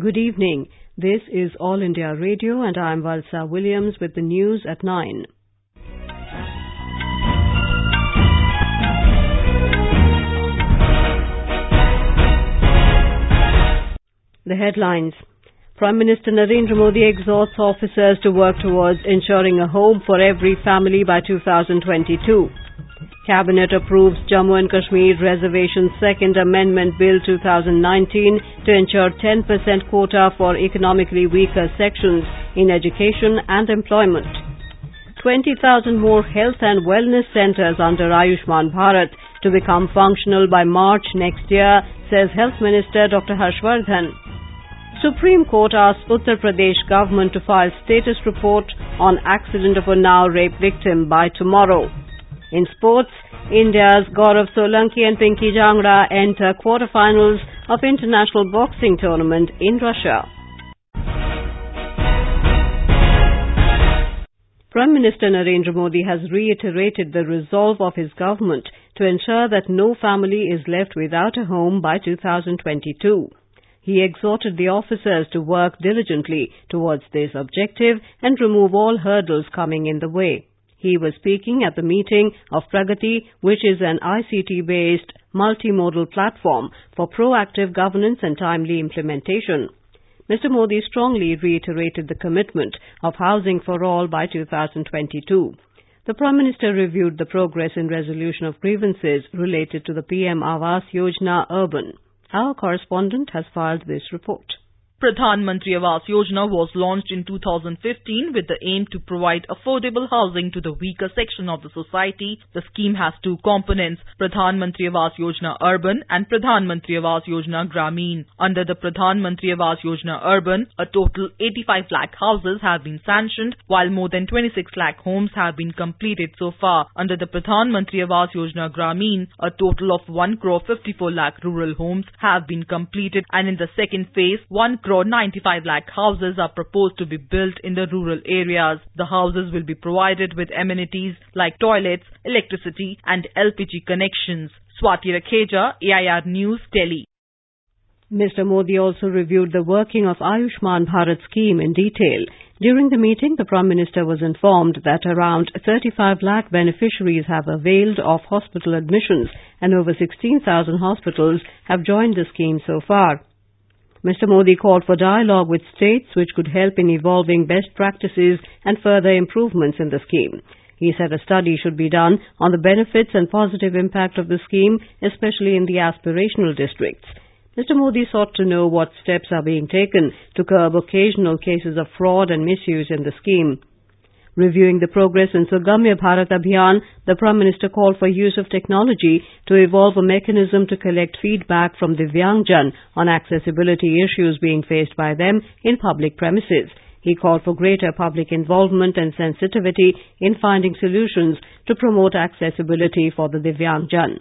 Good evening. This is All India Radio and I'm Valsa Williams with the news at 9. The headlines. Prime Minister Narendra Modi exhorts officers to work towards ensuring a home for every family by 2022. Cabinet approves Jammu and Kashmir Reservation Second Amendment Bill 2019 to ensure 10% quota for economically weaker sections in education and employment. 20,000 more health and wellness centers under Ayushman Bharat to become functional by March next year, says Health Minister Dr. Harsh Vardhan. Supreme Court asks Uttar Pradesh government to file status report on accident of Unnao rape victim by tomorrow. In sports, India's Gaurav Solanki and Pinki Jangra enter quarterfinals of international boxing tournament in Russia. Prime Minister Narendra Modi has reiterated the resolve of his government to ensure that no family is left without a home by 2022. He exhorted the officers to work diligently towards this objective and remove all hurdles coming in the way. He was speaking at the meeting of Pragati, which is an ICT-based multimodal platform for proactive governance and timely implementation. Mr. Modi strongly reiterated the commitment of housing for all by 2022. The Prime Minister reviewed the progress in resolution of grievances related to the PM Awas Yojana Urban. Our correspondent has filed this report. Pradhan Mantri Awas Yojana was launched in 2015 with the aim to provide affordable housing to the weaker section of the society. The scheme has two components, Pradhan Mantri Awas Yojana Urban and Pradhan Mantri Awas Yojana Grameen. Under the Pradhan Mantri Awas Yojana Urban, a total 85 lakh houses have been sanctioned while more than 26 lakh homes have been completed so far. Under the Pradhan Mantri Awas Yojana Grameen, a total of 1 crore 54 lakh rural homes have been completed and in the second phase, 1 crore crore 95 lakh houses are proposed to be built in the rural areas. The houses will be provided with amenities like toilets, electricity and LPG connections. Swati Rakheja, AIR News, Delhi. Mr. Modi also reviewed the working of Ayushman Bharat scheme in detail. During the meeting, the Prime Minister was informed that around 35 lakh beneficiaries have availed of hospital admissions and over 16,000 hospitals have joined the scheme so far. Mr. Modi called for dialogue with states which could help in evolving best practices and further improvements in the scheme. He said a study should be done on the benefits and positive impact of the scheme, especially in the aspirational districts. Mr. Modi sought to know what steps are being taken to curb occasional cases of fraud and misuse in the scheme. Reviewing the progress in Sugamya Bharat Abhiyan, the Prime Minister called for use of technology to evolve a mechanism to collect feedback from the Divyangjan on accessibility issues being faced by them in public premises. He called for greater public involvement and sensitivity in finding solutions to promote accessibility for the Divyangjan.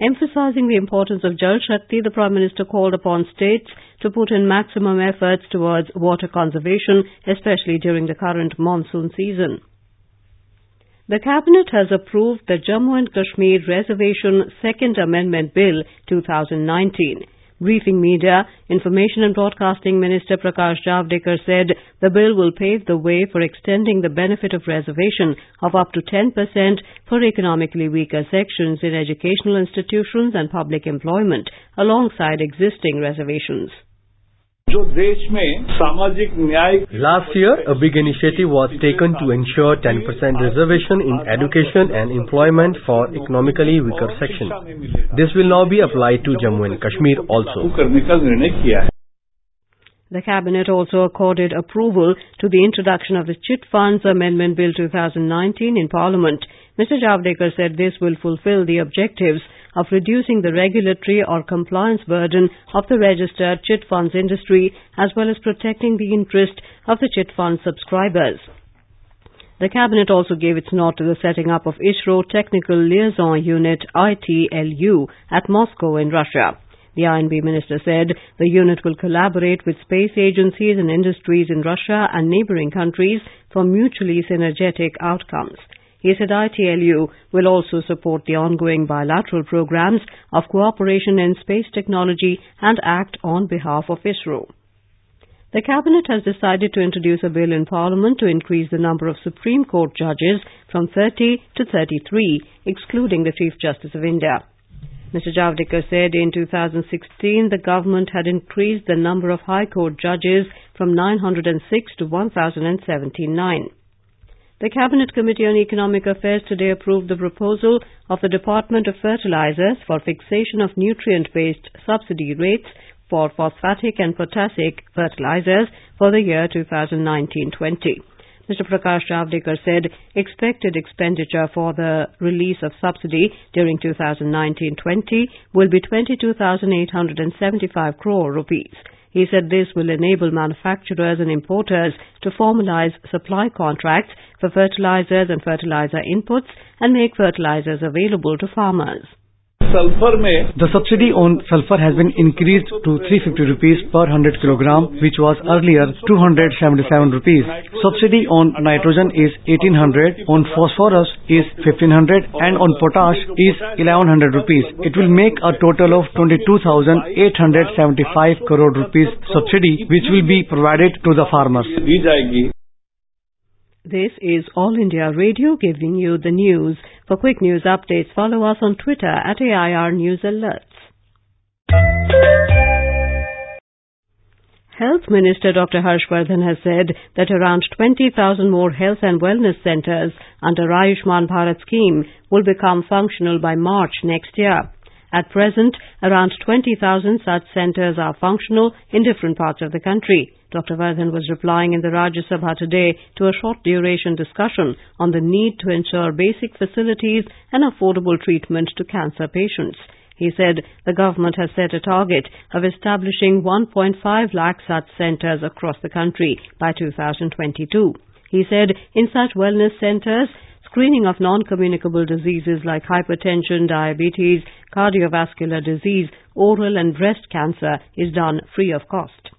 Emphasizing the importance of Jal Shakti, the Prime Minister called upon states to put in maximum efforts towards water conservation, especially during the current monsoon season. The Cabinet has approved the Jammu and Kashmir Reservation Second Amendment Bill 2019. Briefing media, Information and Broadcasting Minister Prakash Javadekar said the bill will pave the way for extending the benefit of reservation of up to 10% for economically weaker sections in educational institutions and public employment alongside existing reservations. Last year, a big initiative was taken to ensure 10% reservation in education and employment for economically weaker sections. This will now be applied to Jammu and Kashmir also. The Cabinet also accorded approval to the introduction of the Chit Funds Amendment Bill 2019 in Parliament. Mr. Javadekar said this will fulfill the objectives of reducing the regulatory or compliance burden of the registered chit funds industry as well as protecting the interest of the chit fund subscribers. The Cabinet also gave its nod to the setting up of ISRO Technical Liaison Unit ITLU at Moscow in Russia. The I&B minister said the unit will collaborate with space agencies and industries in Russia and neighboring countries for mutually synergetic outcomes. He said ITLU will also support the ongoing bilateral programs of cooperation in space technology and act on behalf of ISRO. The Cabinet has decided to introduce a bill in Parliament to increase the number of Supreme Court judges from 30 to 33, excluding the Chief Justice of India. Mr. Javadekar said in 2016 the government had increased the number of High Court judges from 906 to 1079. The Cabinet Committee on Economic Affairs today approved the proposal of the Department of Fertilizers for fixation of nutrient-based subsidy rates for phosphatic and potassic fertilizers for the year 2019-20. Mr. Prakash Javadekar said expected expenditure for the release of subsidy during 2019-20 will be 22,875 crore rupees. He said this will enable manufacturers and importers to formalize supply contracts for fertilizers and fertilizer inputs and make fertilizers available to farmers. The subsidy on sulfur has been increased to 350 rupees per 100 kilogram, which was earlier 277 rupees. Subsidy on nitrogen is 1800, on phosphorus is 1500, and on potash is 1100 rupees. It will make a total of 22,875 crore rupees subsidy, which will be provided to the farmers. This is All India Radio giving you the news. For quick news updates, follow us on Twitter at AIR News Alerts. Health Minister Dr. Harsh Vardhan has said that around 20,000 more health and wellness centers under Ayushman Bharat scheme will become functional by March next year. At present, around 20,000 such centers are functional in different parts of the country. Dr. Vardhan was replying in the Rajya Sabha today to a short duration discussion on the need to ensure basic facilities and affordable treatment to cancer patients. He said the government has set a target of establishing 1.5 lakh such centers across the country by 2022. He said in such wellness centers, screening of non-communicable diseases like hypertension, diabetes, cardiovascular disease, oral and breast cancer is done free of cost.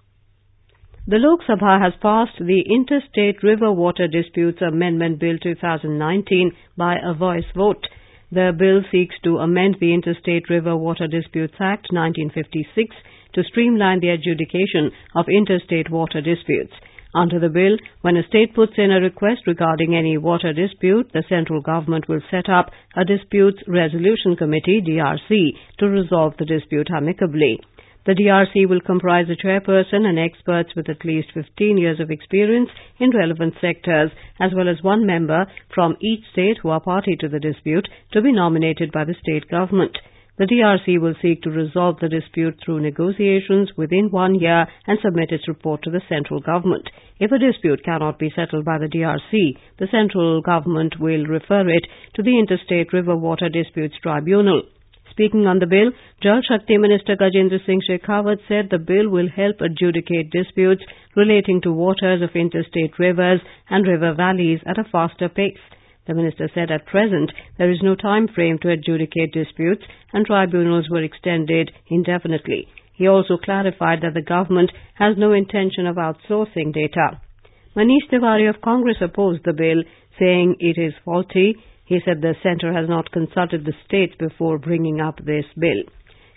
The Lok Sabha has passed the Interstate River Water Disputes Amendment Bill 2019 by a voice vote. The bill seeks to amend the Interstate River Water Disputes Act 1956 to streamline the adjudication of interstate water disputes. Under the bill, when a state puts in a request regarding any water dispute, the central government will set up a Disputes Resolution Committee, DRC, to resolve the dispute amicably. The DRC will comprise a chairperson and experts with at least 15 years of experience in relevant sectors, as well as one member from each state who are party to the dispute to be nominated by the state government. The DRC will seek to resolve the dispute through negotiations within one year and submit its report to the central government. If a dispute cannot be settled by the DRC, the central government will refer it to the Interstate River Water Disputes Tribunal. Speaking on the bill, Jal Shakti Minister Gajendra Singh Shekhawat said the bill will help adjudicate disputes relating to waters of interstate rivers and river valleys at a faster pace. The minister said at present there is no time frame to adjudicate disputes and tribunals were extended indefinitely. He also clarified that the government has no intention of outsourcing data. Manish Tiwari of Congress opposed the bill, saying it is faulty he said the centre has not consulted the states before bringing up this bill.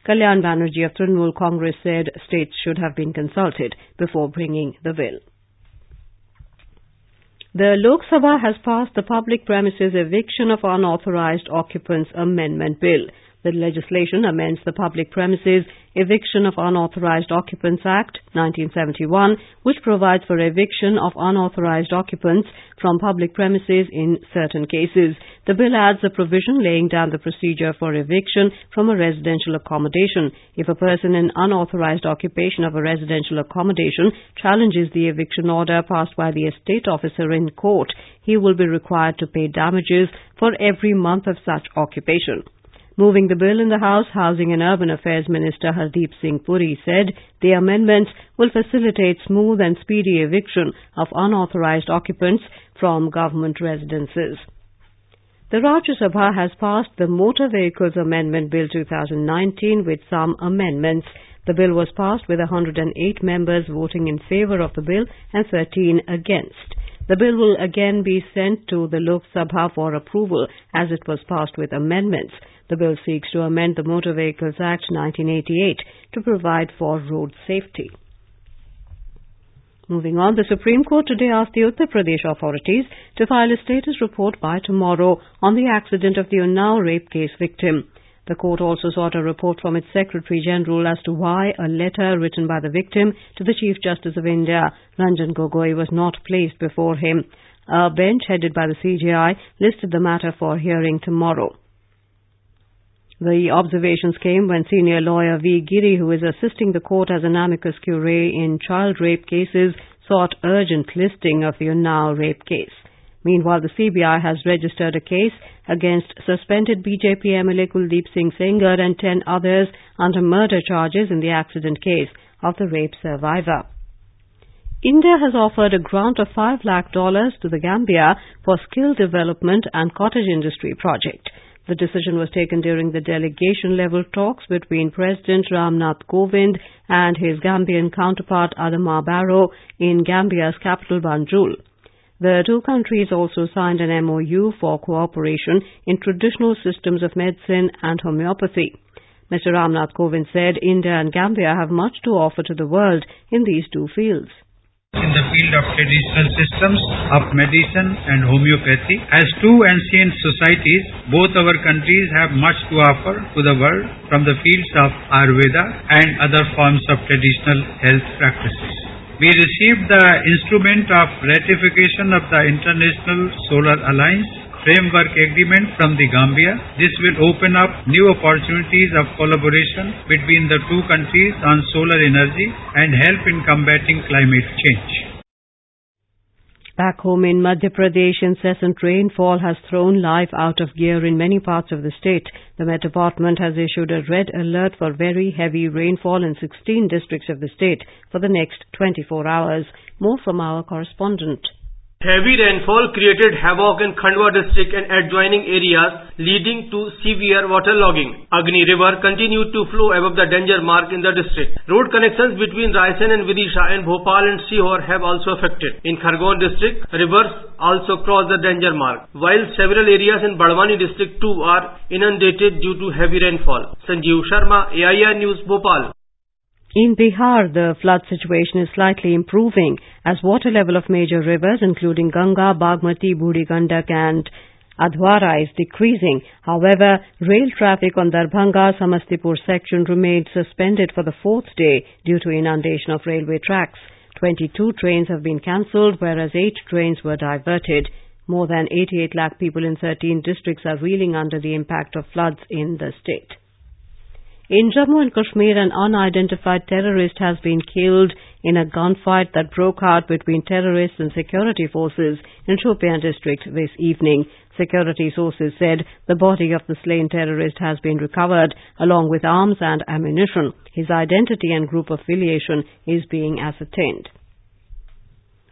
Kalyan Banerjee of Trinamool Congress said states should have been consulted before bringing the bill. The Lok Sabha has passed the Public Premises Eviction of Unauthorized Occupants Amendment Bill. The legislation amends the Public Premises Eviction of Unauthorized Occupants Act 1971, which provides for eviction of unauthorized occupants from public premises in certain cases. The bill adds a provision laying down the procedure for eviction from a residential accommodation. If a person in unauthorized occupation of a residential accommodation challenges the eviction order passed by the estate officer in court, he will be required to pay damages for every month of such occupation. Moving the bill in the House, Housing and Urban Affairs Minister Hardeep Singh Puri said the amendments will facilitate smooth and speedy eviction of unauthorized occupants from government residences. The Rajya Sabha has passed the Motor Vehicles Amendment Bill 2019 with some amendments. The bill was passed with 108 members voting in favour of the bill and 13 against. The bill will again be sent to the Lok Sabha for approval as it was passed with amendments. The bill seeks to amend the Motor Vehicles Act 1988 to provide for road safety. Moving on, the Supreme Court today asked the Uttar Pradesh authorities to file a status report by tomorrow on the accident of the Unnao rape case victim. The court also sought a report from its Secretary General as to why a letter written by the victim to the Chief Justice of India, Ranjan Gogoi, was not placed before him. A bench headed by the CJI listed the matter for hearing tomorrow. The observations came when senior lawyer V. Giri, who is assisting the court as an amicus curiae in child rape cases, sought urgent listing of the Unnao rape case. Meanwhile, the CBI has registered a case against suspended BJP MLA Kuldeep Singh Sengar and 10 others under murder charges in the accident case of the rape survivor. India has offered a grant of 5 lakh dollars to the Gambia for skill development and cottage industry project. The decision was taken during the delegation-level talks between President Ramnath Kovind and his Gambian counterpart Adama Barrow in Gambia's capital Banjul. The two countries also signed an MOU for cooperation in traditional systems of medicine and homeopathy. Mr. Ramnath Kovind said India and Gambia have much to offer to the world in these two fields in the field of traditional systems of medicine and homeopathy. As two ancient societies, both our countries have much to offer to the world from the fields of Ayurveda and other forms of traditional health practices. We received the instrument of ratification of the International Solar Alliance framework agreement from the Gambia. This will open up new opportunities of collaboration between the two countries on solar energy and help in combating climate change. Back home in Madhya Pradesh, incessant rainfall has thrown life out of gear in many parts of the state. The Met Department has issued a red alert for very heavy rainfall in 16 districts of the state for the next 24 hours. More from our correspondent. Heavy rainfall created havoc in Khandwa district and adjoining areas leading to severe waterlogging. Agni river continued to flow above the danger mark in the district. Road connections between Raisen and Vidisha and Bhopal and Sehore have also affected. In Khargone district, rivers also crossed the danger mark, while several areas in Badwani district too are inundated due to heavy rainfall. Sanjeev Sharma, AIR News, Bhopal. In Bihar, the flood situation is slightly improving as water level of major rivers including Ganga, Bagmati, Buri Gandak and Adhwara is decreasing. However, rail traffic on Darbhanga Samastipur section remained suspended for the fourth day due to inundation of railway tracks. 22 trains have been cancelled whereas 8 trains were diverted. More than 88 lakh people in 13 districts are reeling under the impact of floods in the state. In Jammu and Kashmir, an unidentified terrorist has been killed in a gunfight that broke out between terrorists and security forces in Shopian district this evening. Security sources said the body of the slain terrorist has been recovered along with arms and ammunition. His identity and group affiliation is being ascertained.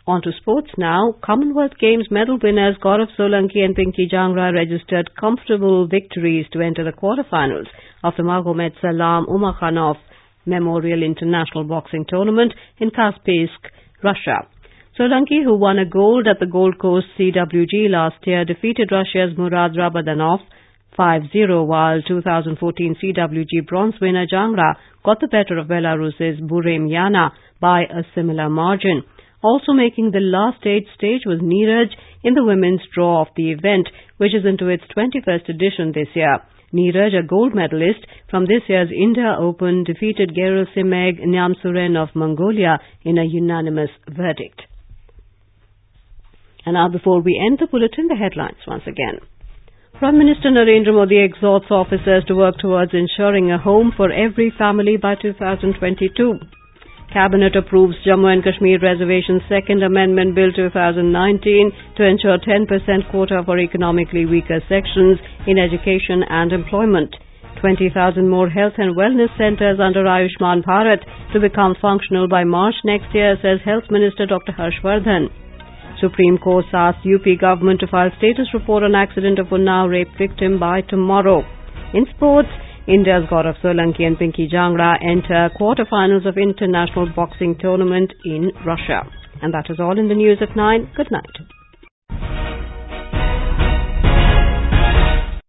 On to sports now. Commonwealth Games medal winners Gaurav Solanki and Pinki Jangra registered comfortable victories to enter the quarterfinals of the Magomed Salam Umakhanov Memorial International Boxing Tournament in Kaspiysk, Russia. Solanki, who won a gold at the Gold Coast CWG last year, defeated Russia's Murad Rabadanov 5-0, while 2014 CWG bronze winner Jangra got the better of Belarus's Burim Yana by a similar margin. Also making the last eight stage was Neeraj in the women's draw of the event, which is into its 21st edition this year. Neeraj, a gold medalist from this year's India Open, defeated Gerasimag Nyamsuren of Mongolia in a unanimous verdict. And now before we end the bulletin, the headlines once again. Prime Minister Narendra Modi exhorts officers to work towards ensuring a home for every family by 2022. Cabinet approves Jammu and Kashmir Reservation Second Amendment Bill 2019 to ensure 10% quota for economically weaker sections in education and employment. 20,000 more health and wellness centers under Ayushman Bharat to become functional by March next year, says Health Minister Dr. Harsh Vardhan. Supreme Court asks UP government to file status report on accident of Unnao rape victim by tomorrow. In sports, India's Gaurav Solanki and Pinki Jangra enter quarterfinals of international boxing tournament in Russia. And that is all in the news at 9. Good night.